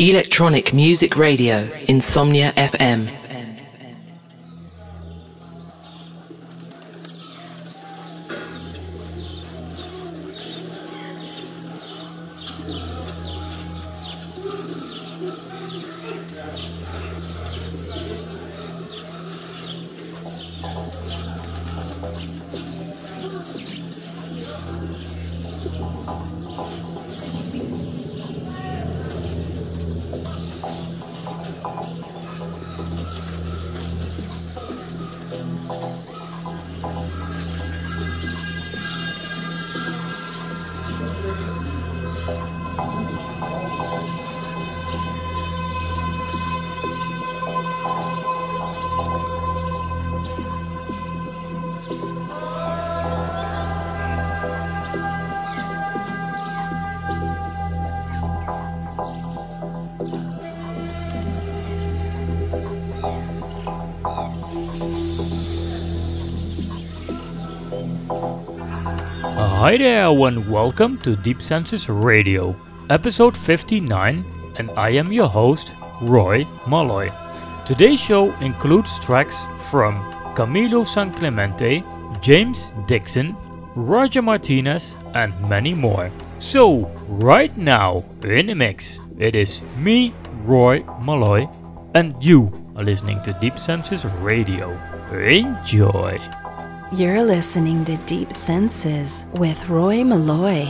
Electronic Music Radio, Insomnia FM. And welcome to Deep Senses Radio, episode 59, and I am your host, Roy Malloy. Today's show includes tracks from Kamilo Sanclemente, James Dixon, Roger Martinez, and many more. So, right now, in the mix, it is me, Roy Malloy, and you are listening to Deep Senses Radio. Enjoy! You're listening to Deep Senses with Roy Malloy.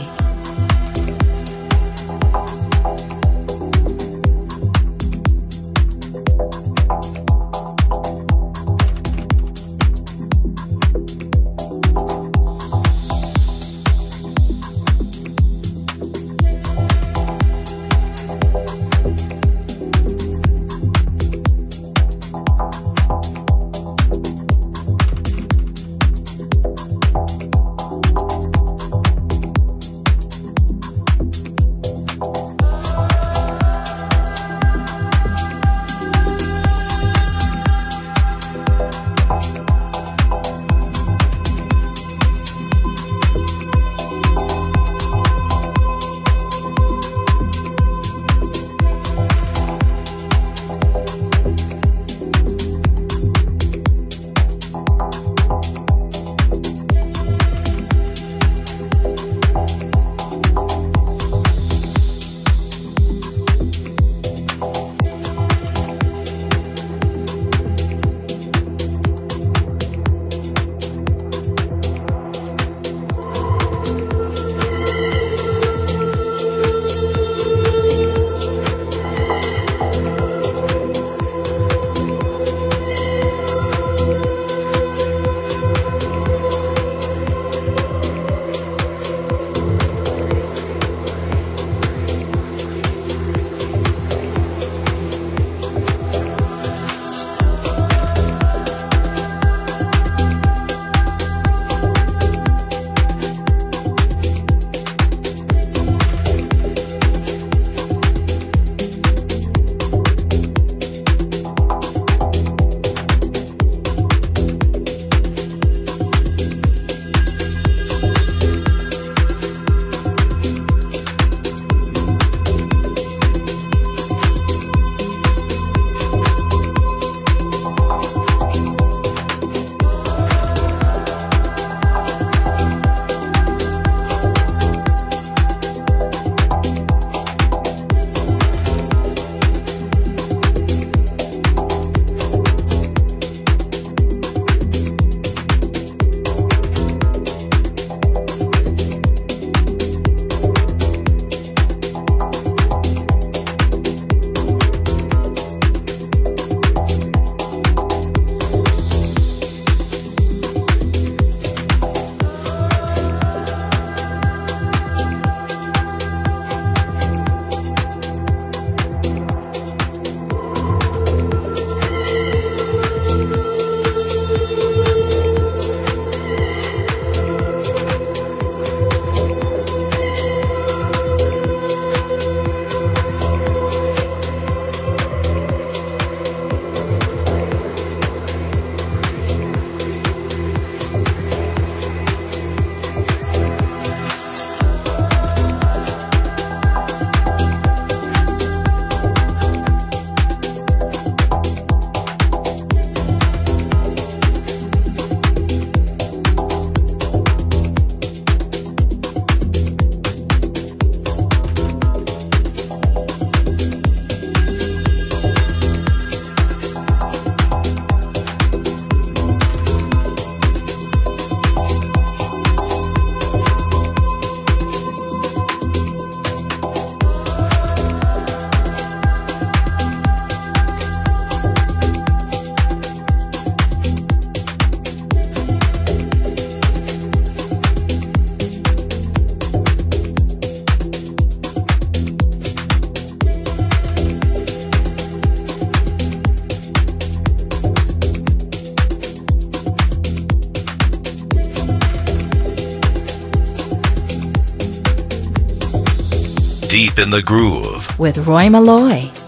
In the groove with Roy Malloy.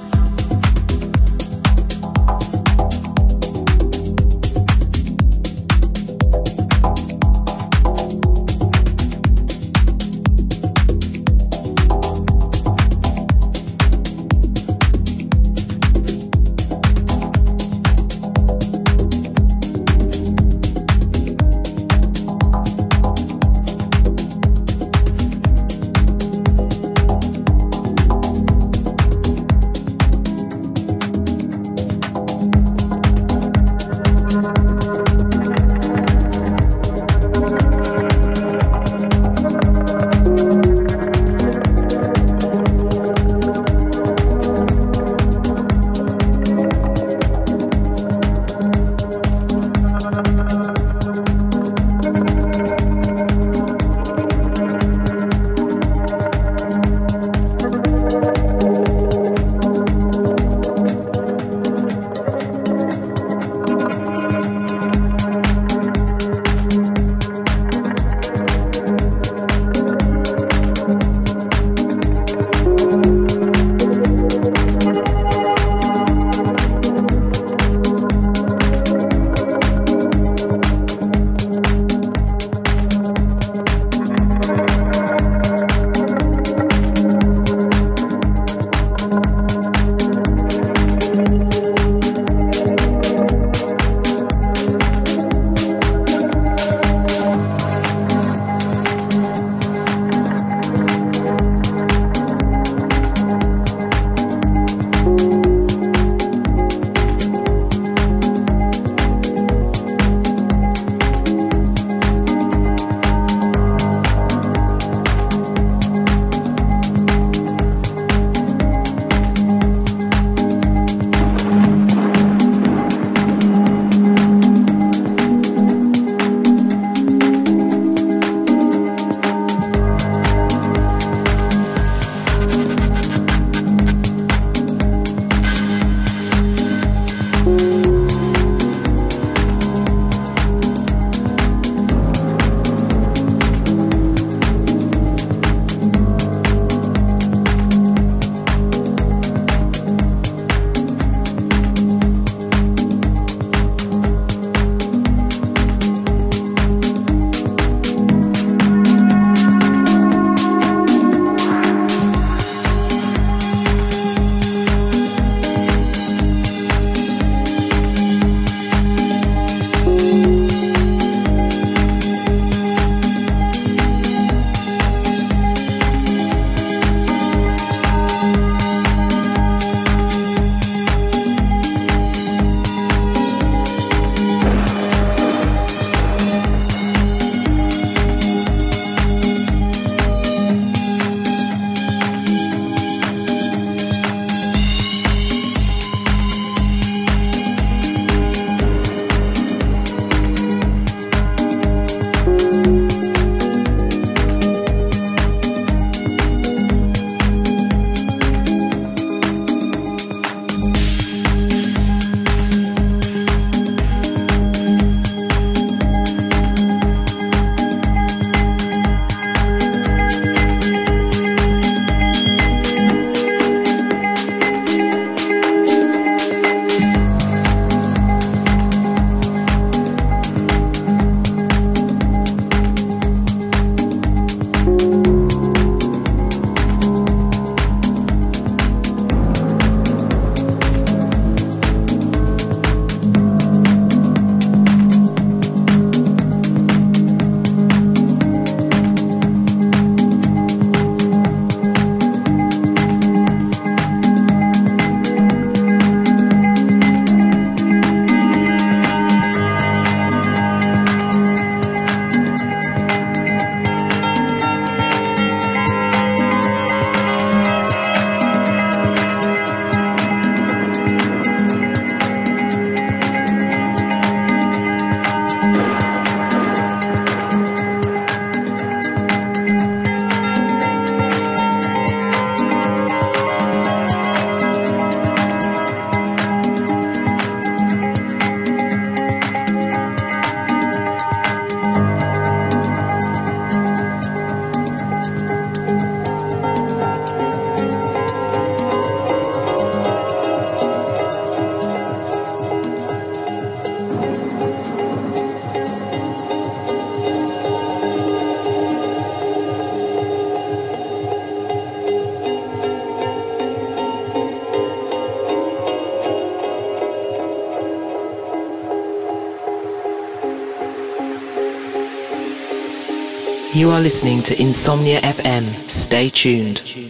Listening to Insomnia FM. Stay tuned.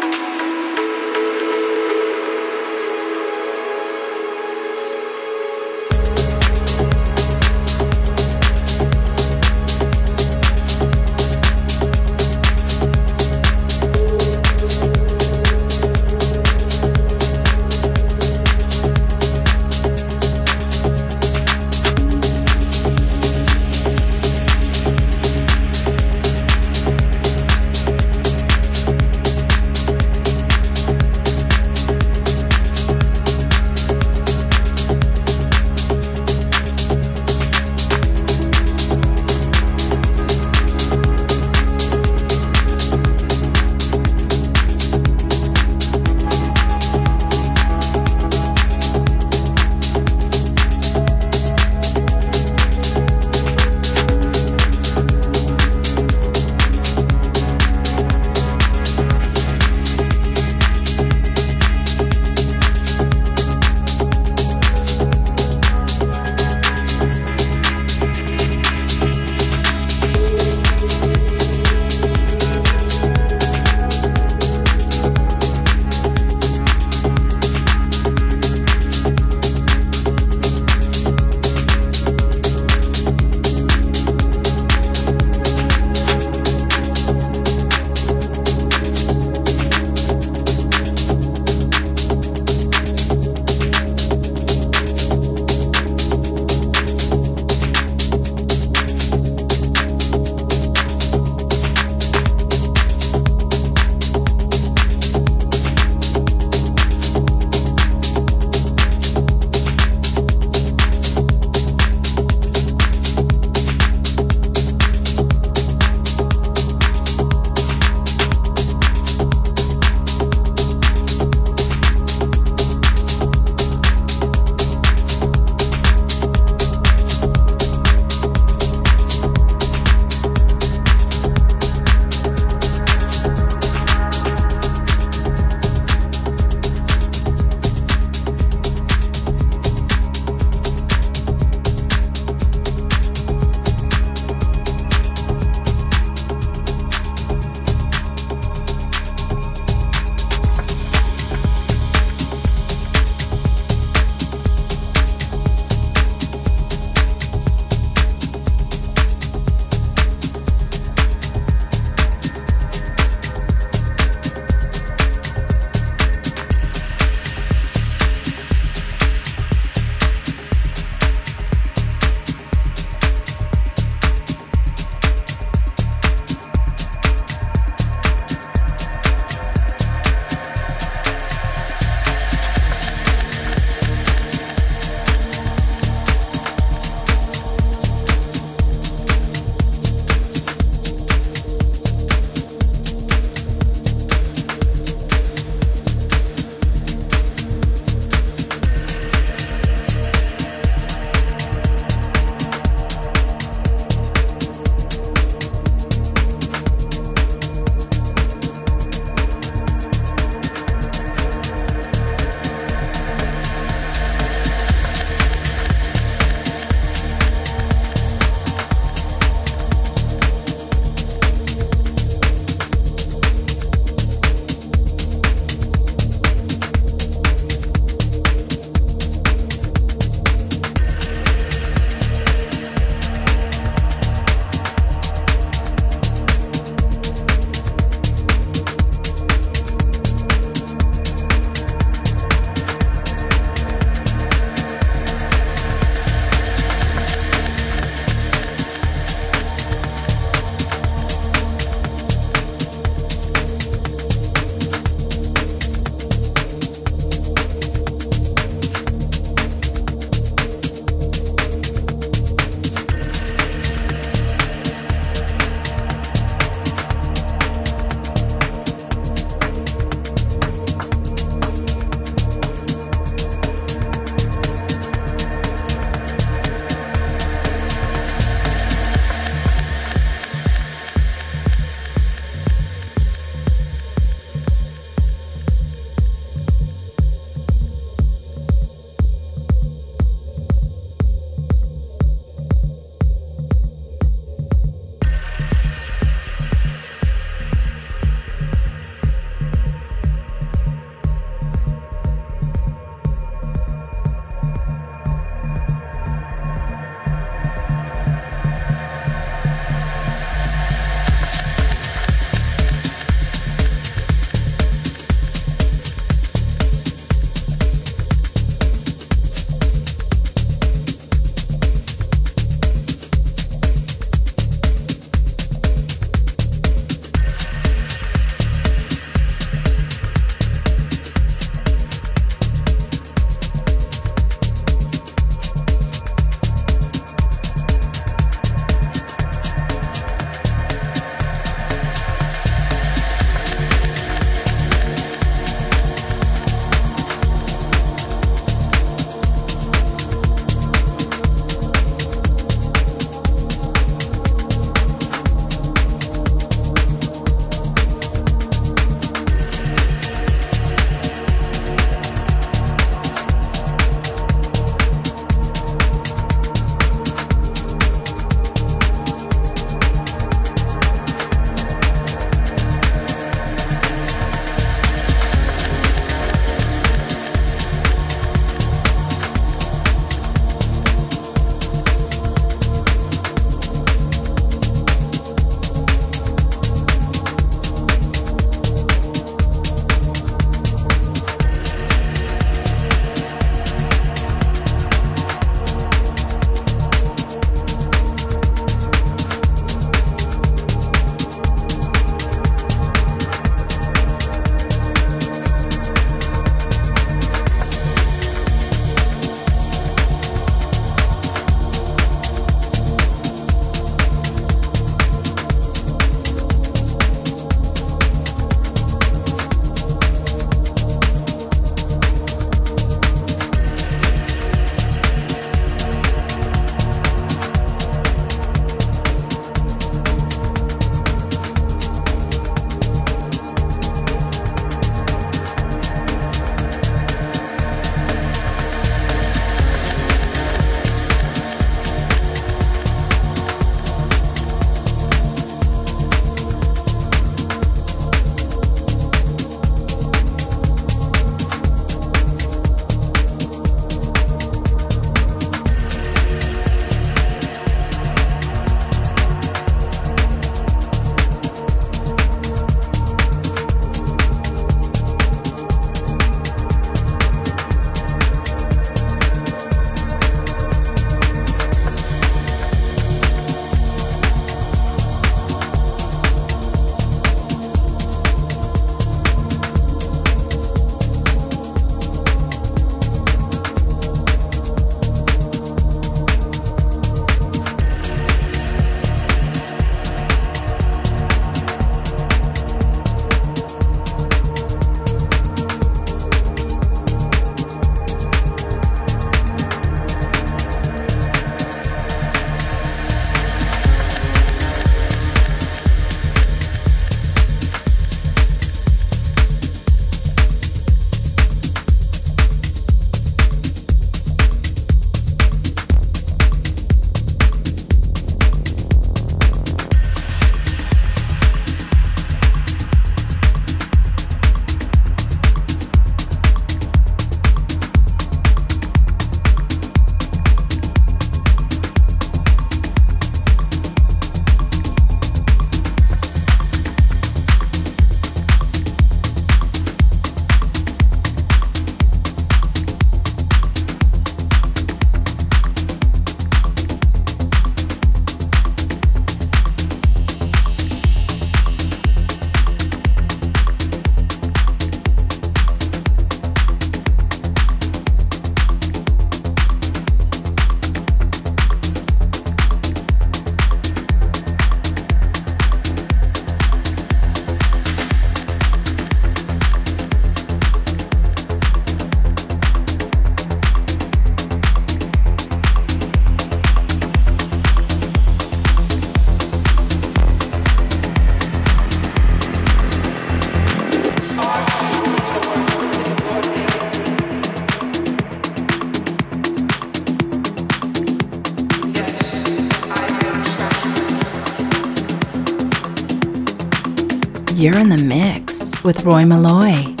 You're in the mix with Roy Malloy.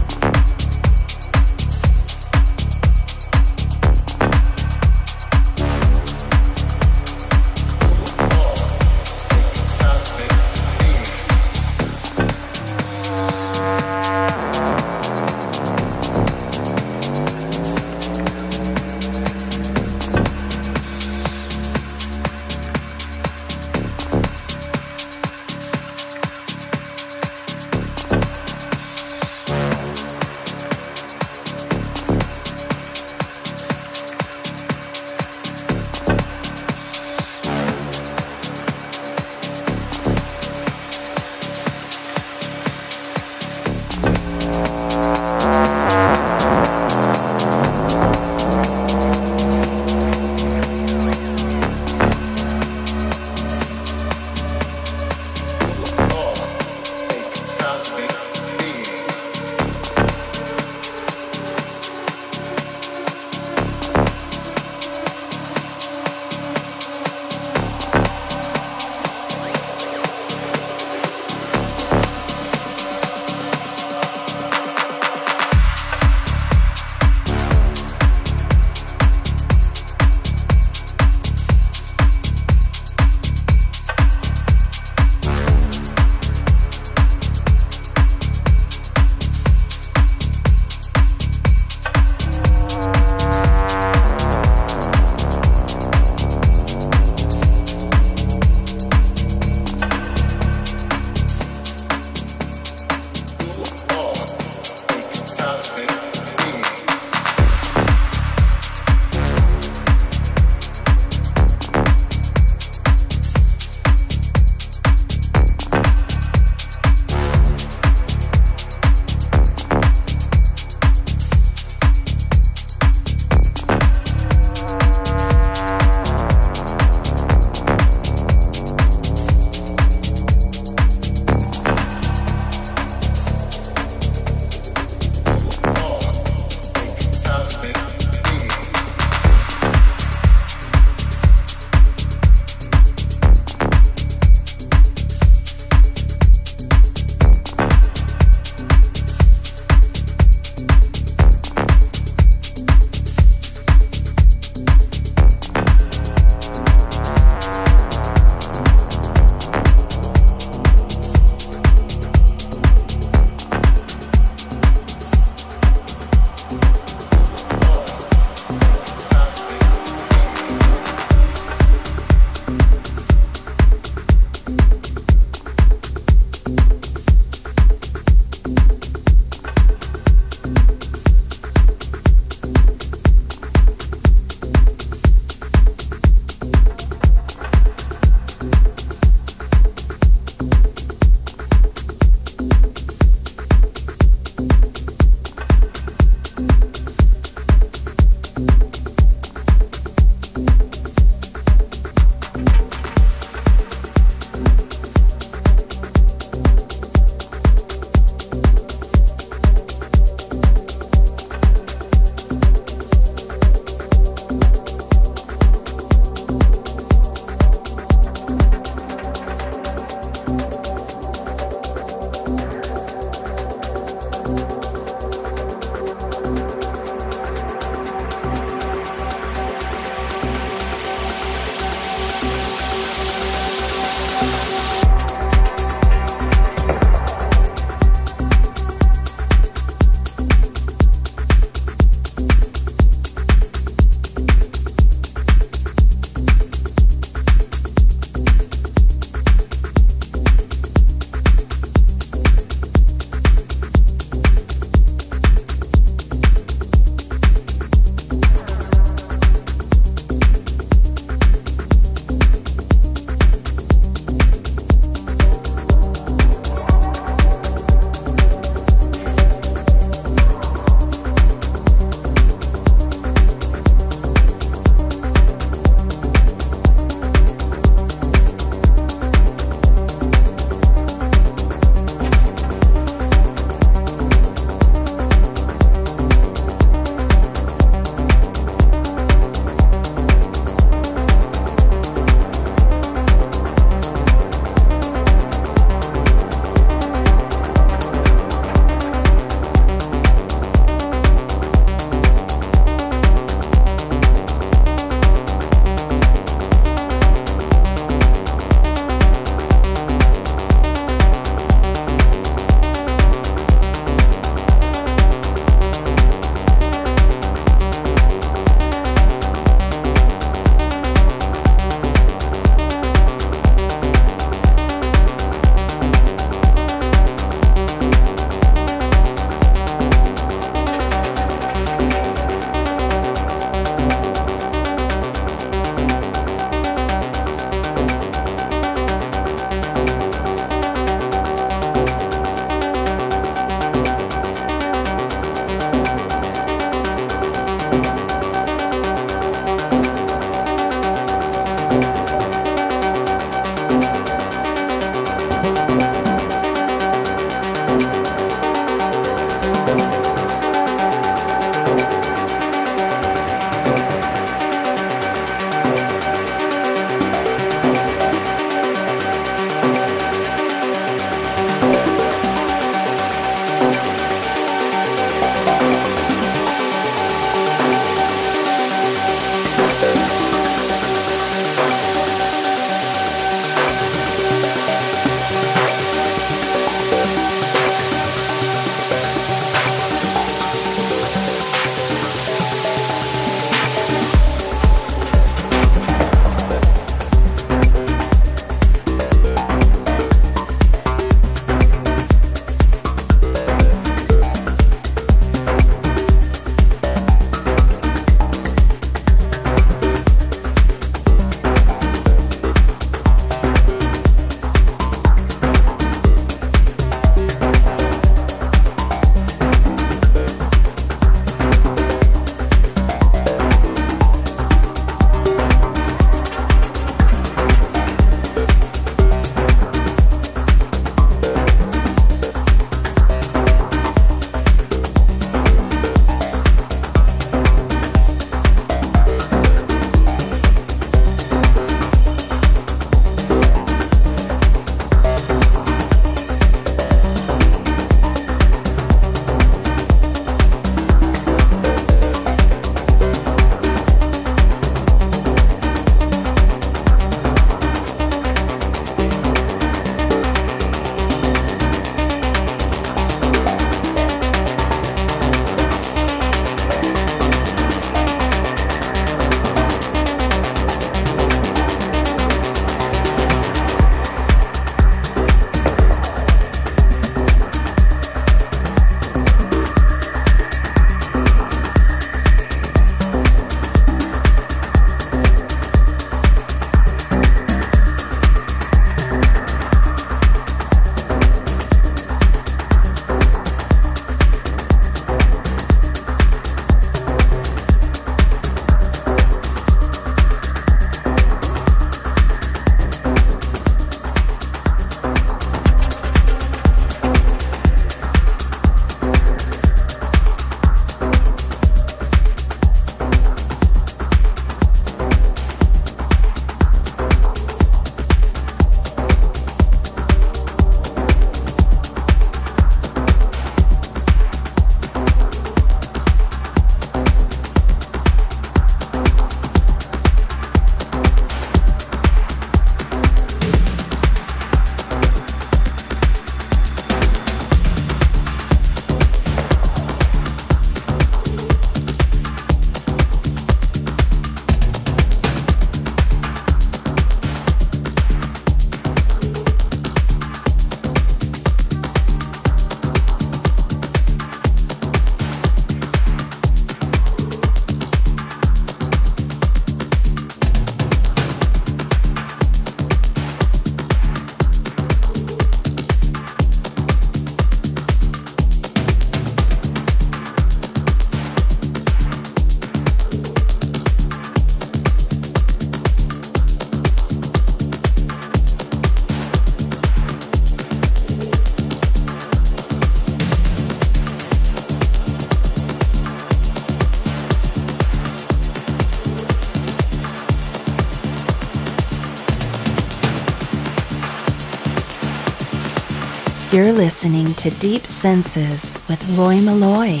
You're listening to Deep Senses with Roy Malloy.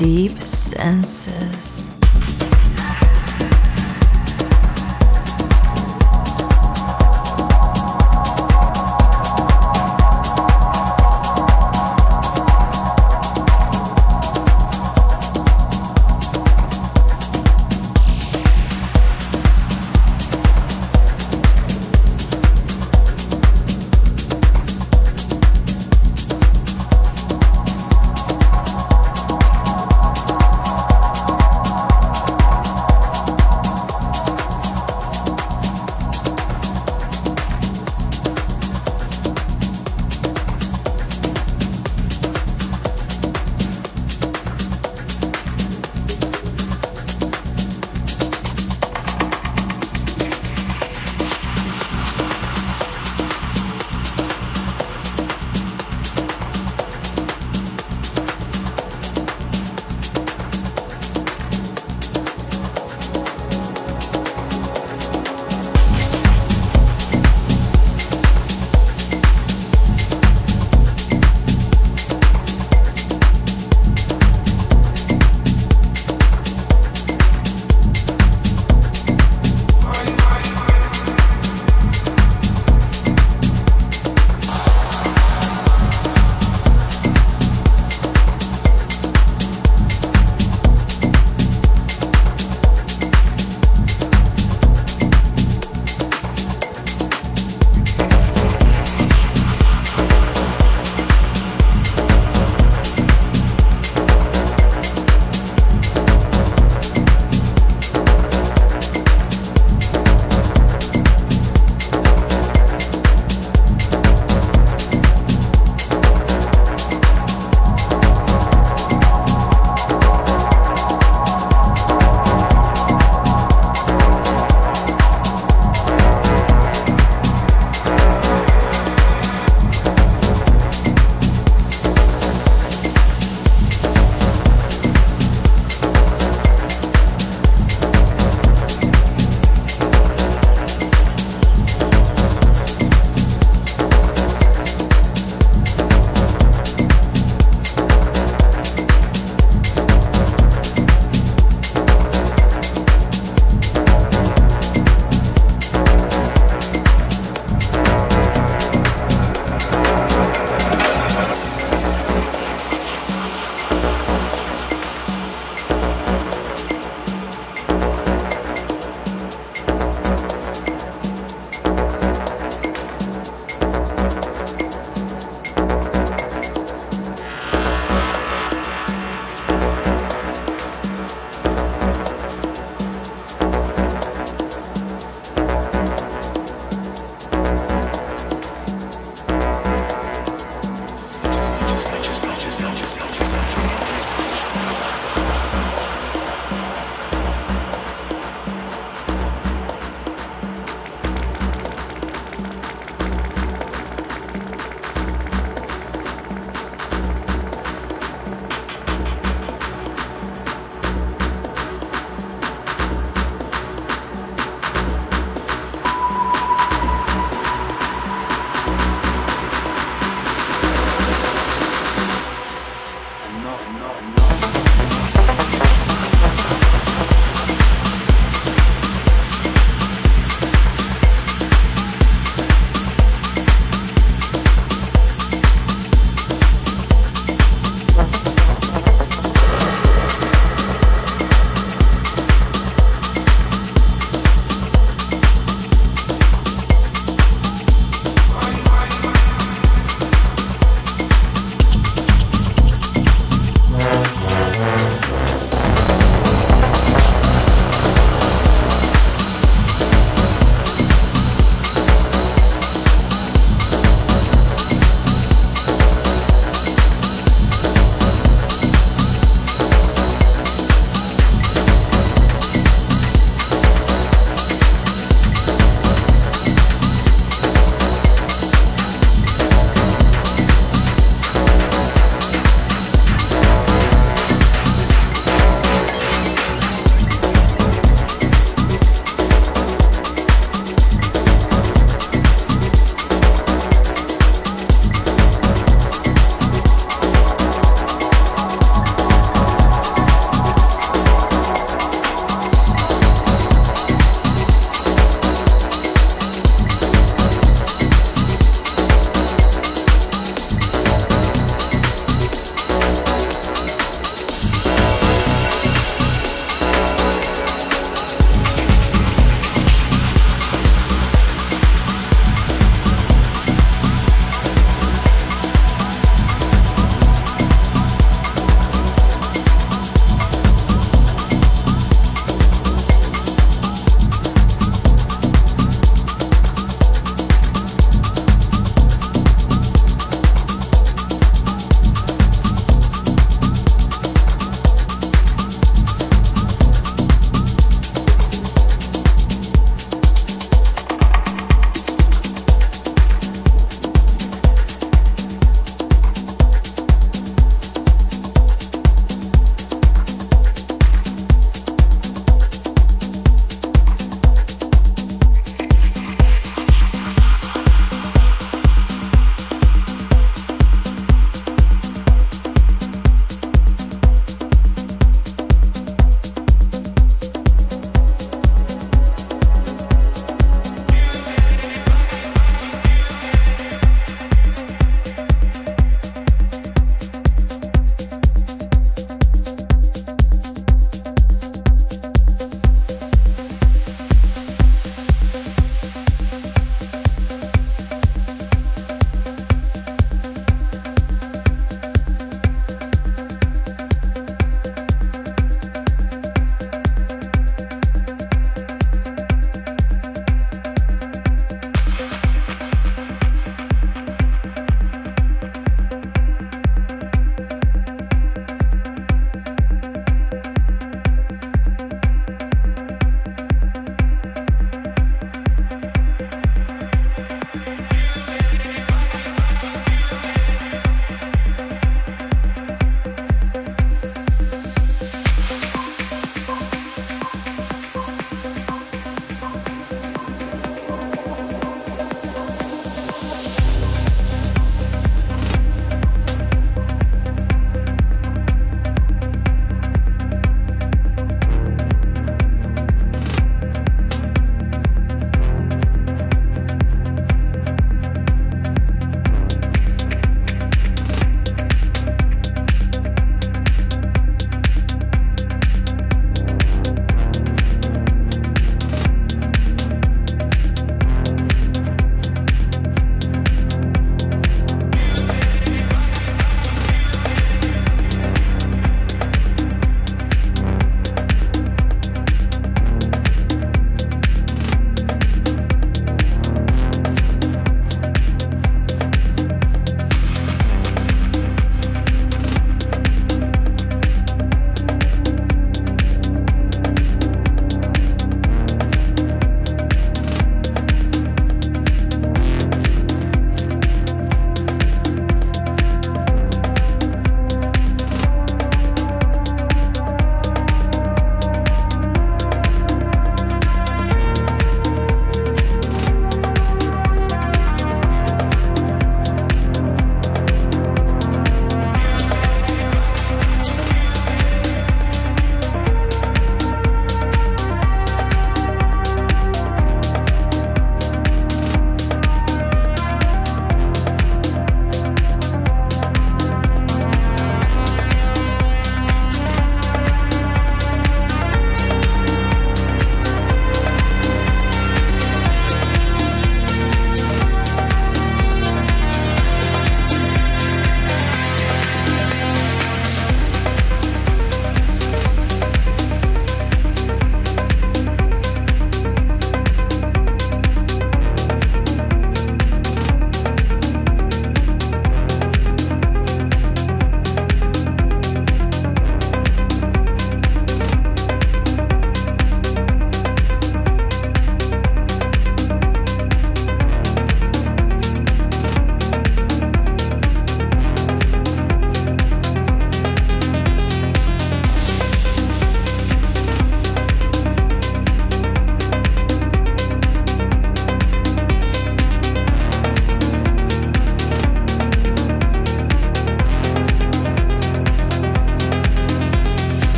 Deep senses.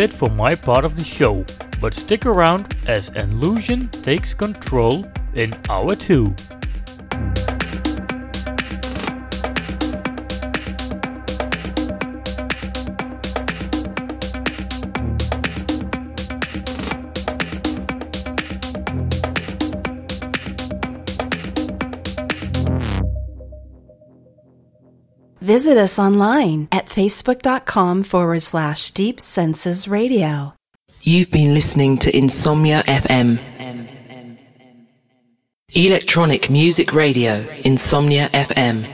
It for my part of the show, but stick around as Enlusion takes control in hour 2. Visit us online at facebook.com forward slash deep senses radio. You've been listening to Insomnia FM. Electronic Music Radio, Insomnia FM.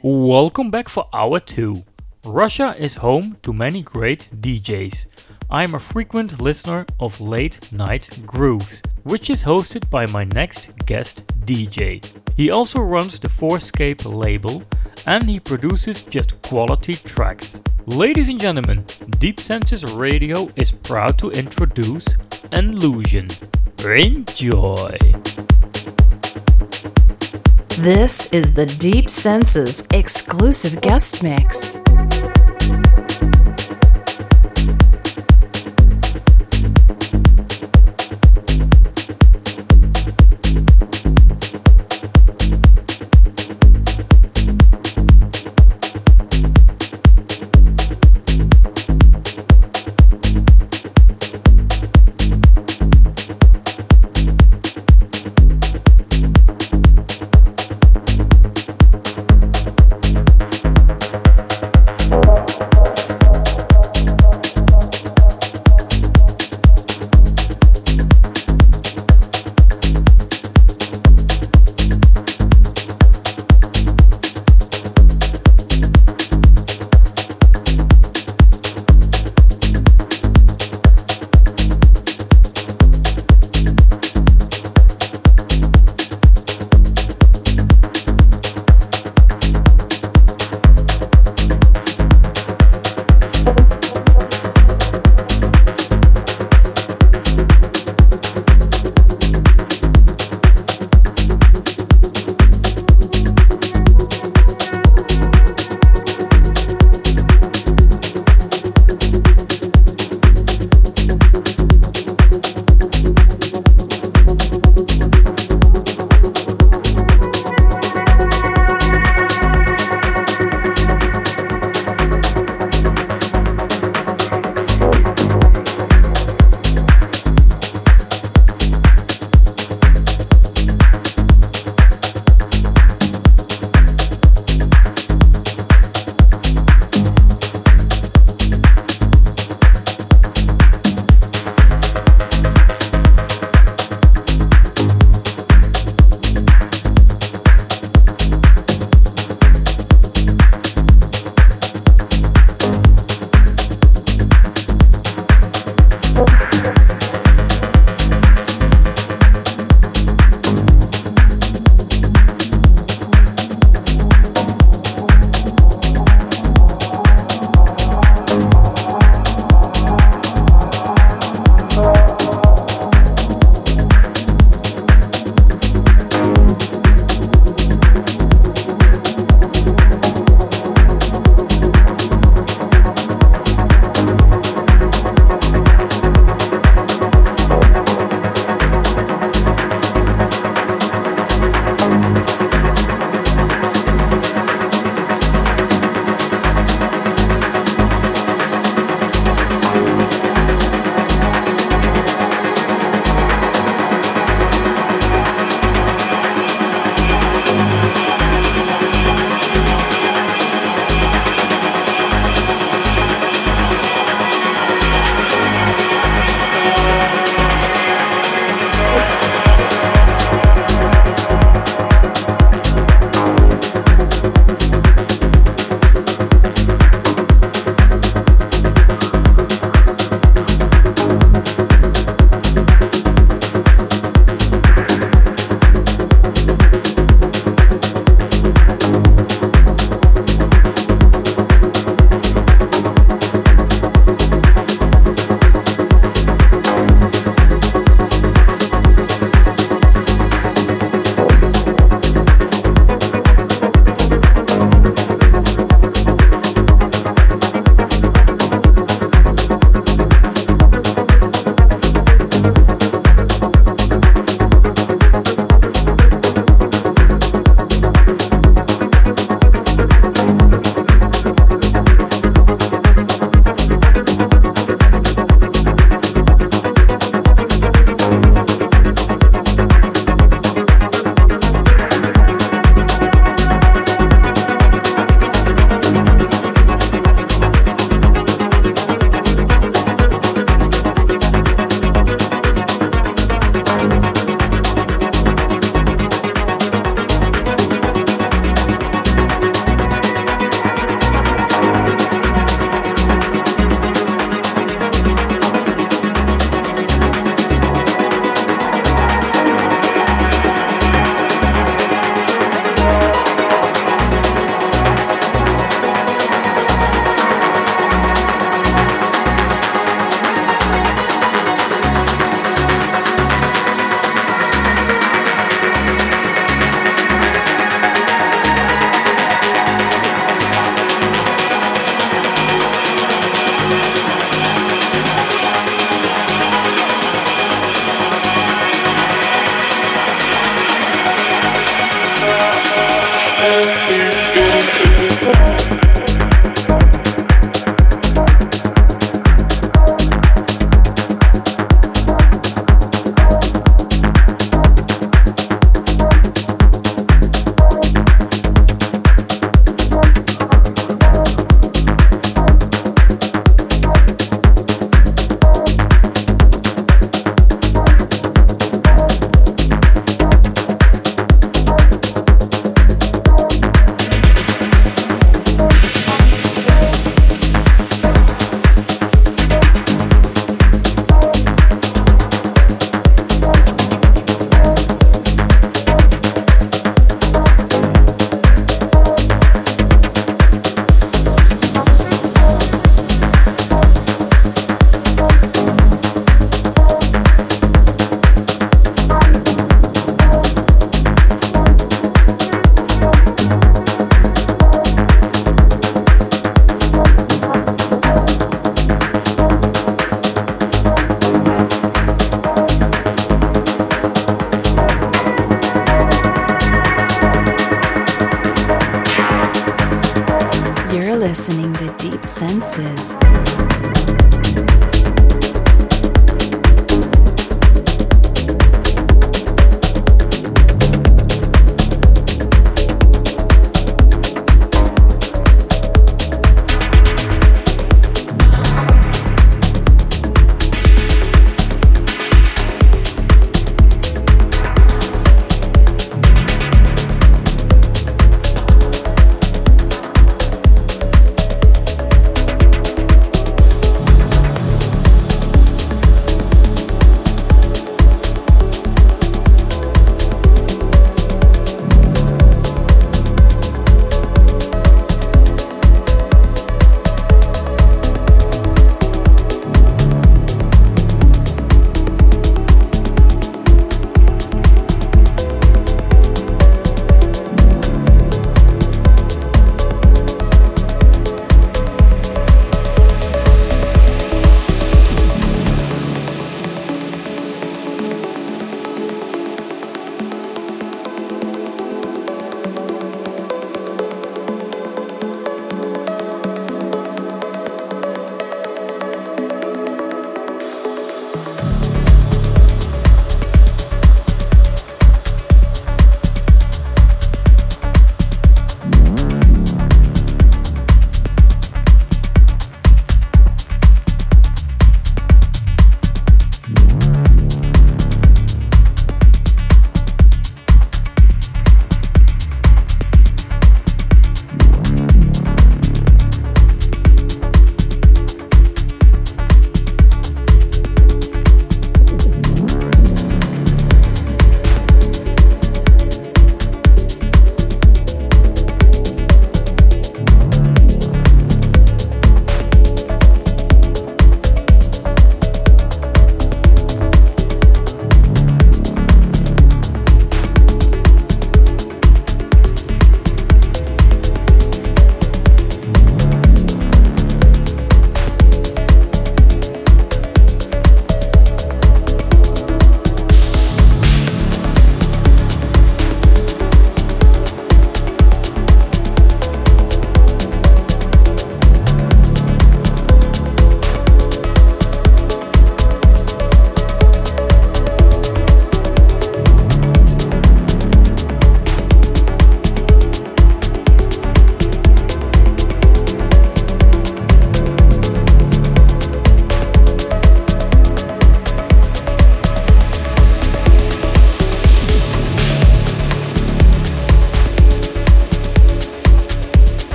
Welcome back for hour 2. Russia is home to many great DJs. I am a frequent listener of Late Night Grooves, which is hosted by my next guest DJ. He also runs the Forescape label and he produces just quality tracks. Ladies and gentlemen, Deep Senses Radio is proud to introduce Enlusion. Enjoy! This is the Deep Senses exclusive guest mix.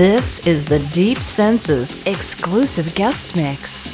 This is the Deep Senses exclusive guest mix.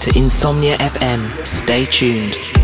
To Insomnia FM. Stay tuned.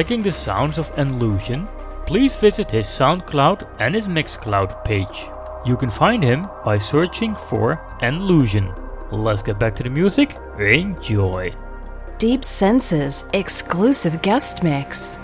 Liking the sounds of Enlusion, please visit his SoundCloud and his Mixcloud page. You can find him by searching for Enlusion. Let's get back to the music. Enjoy. Deep Senses exclusive guest mix.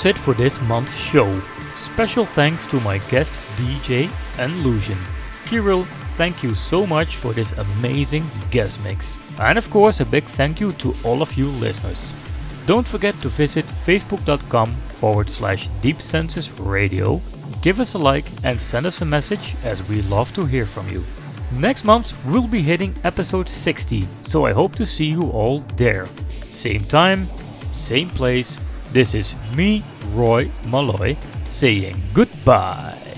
That's it for this month's show. Special thanks to my guest DJ and. Kirill, thank you so much for this amazing guest mix. And of course, a big thank you to all of you listeners. Don't forget to visit facebook.com forward slash Deep Senses Radio. Give us a like and send us a message as we love to hear from you. Next month we'll be hitting episode 60, so I hope to see you all there. Same time, same place. This is me, Roy Malloy, saying goodbye.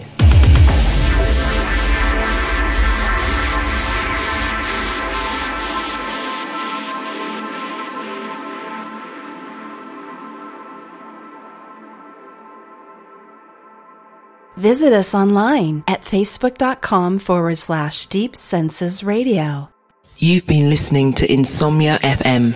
Visit us online at facebook.com forward slash deep senses radio. You've been listening to Insomnia FM.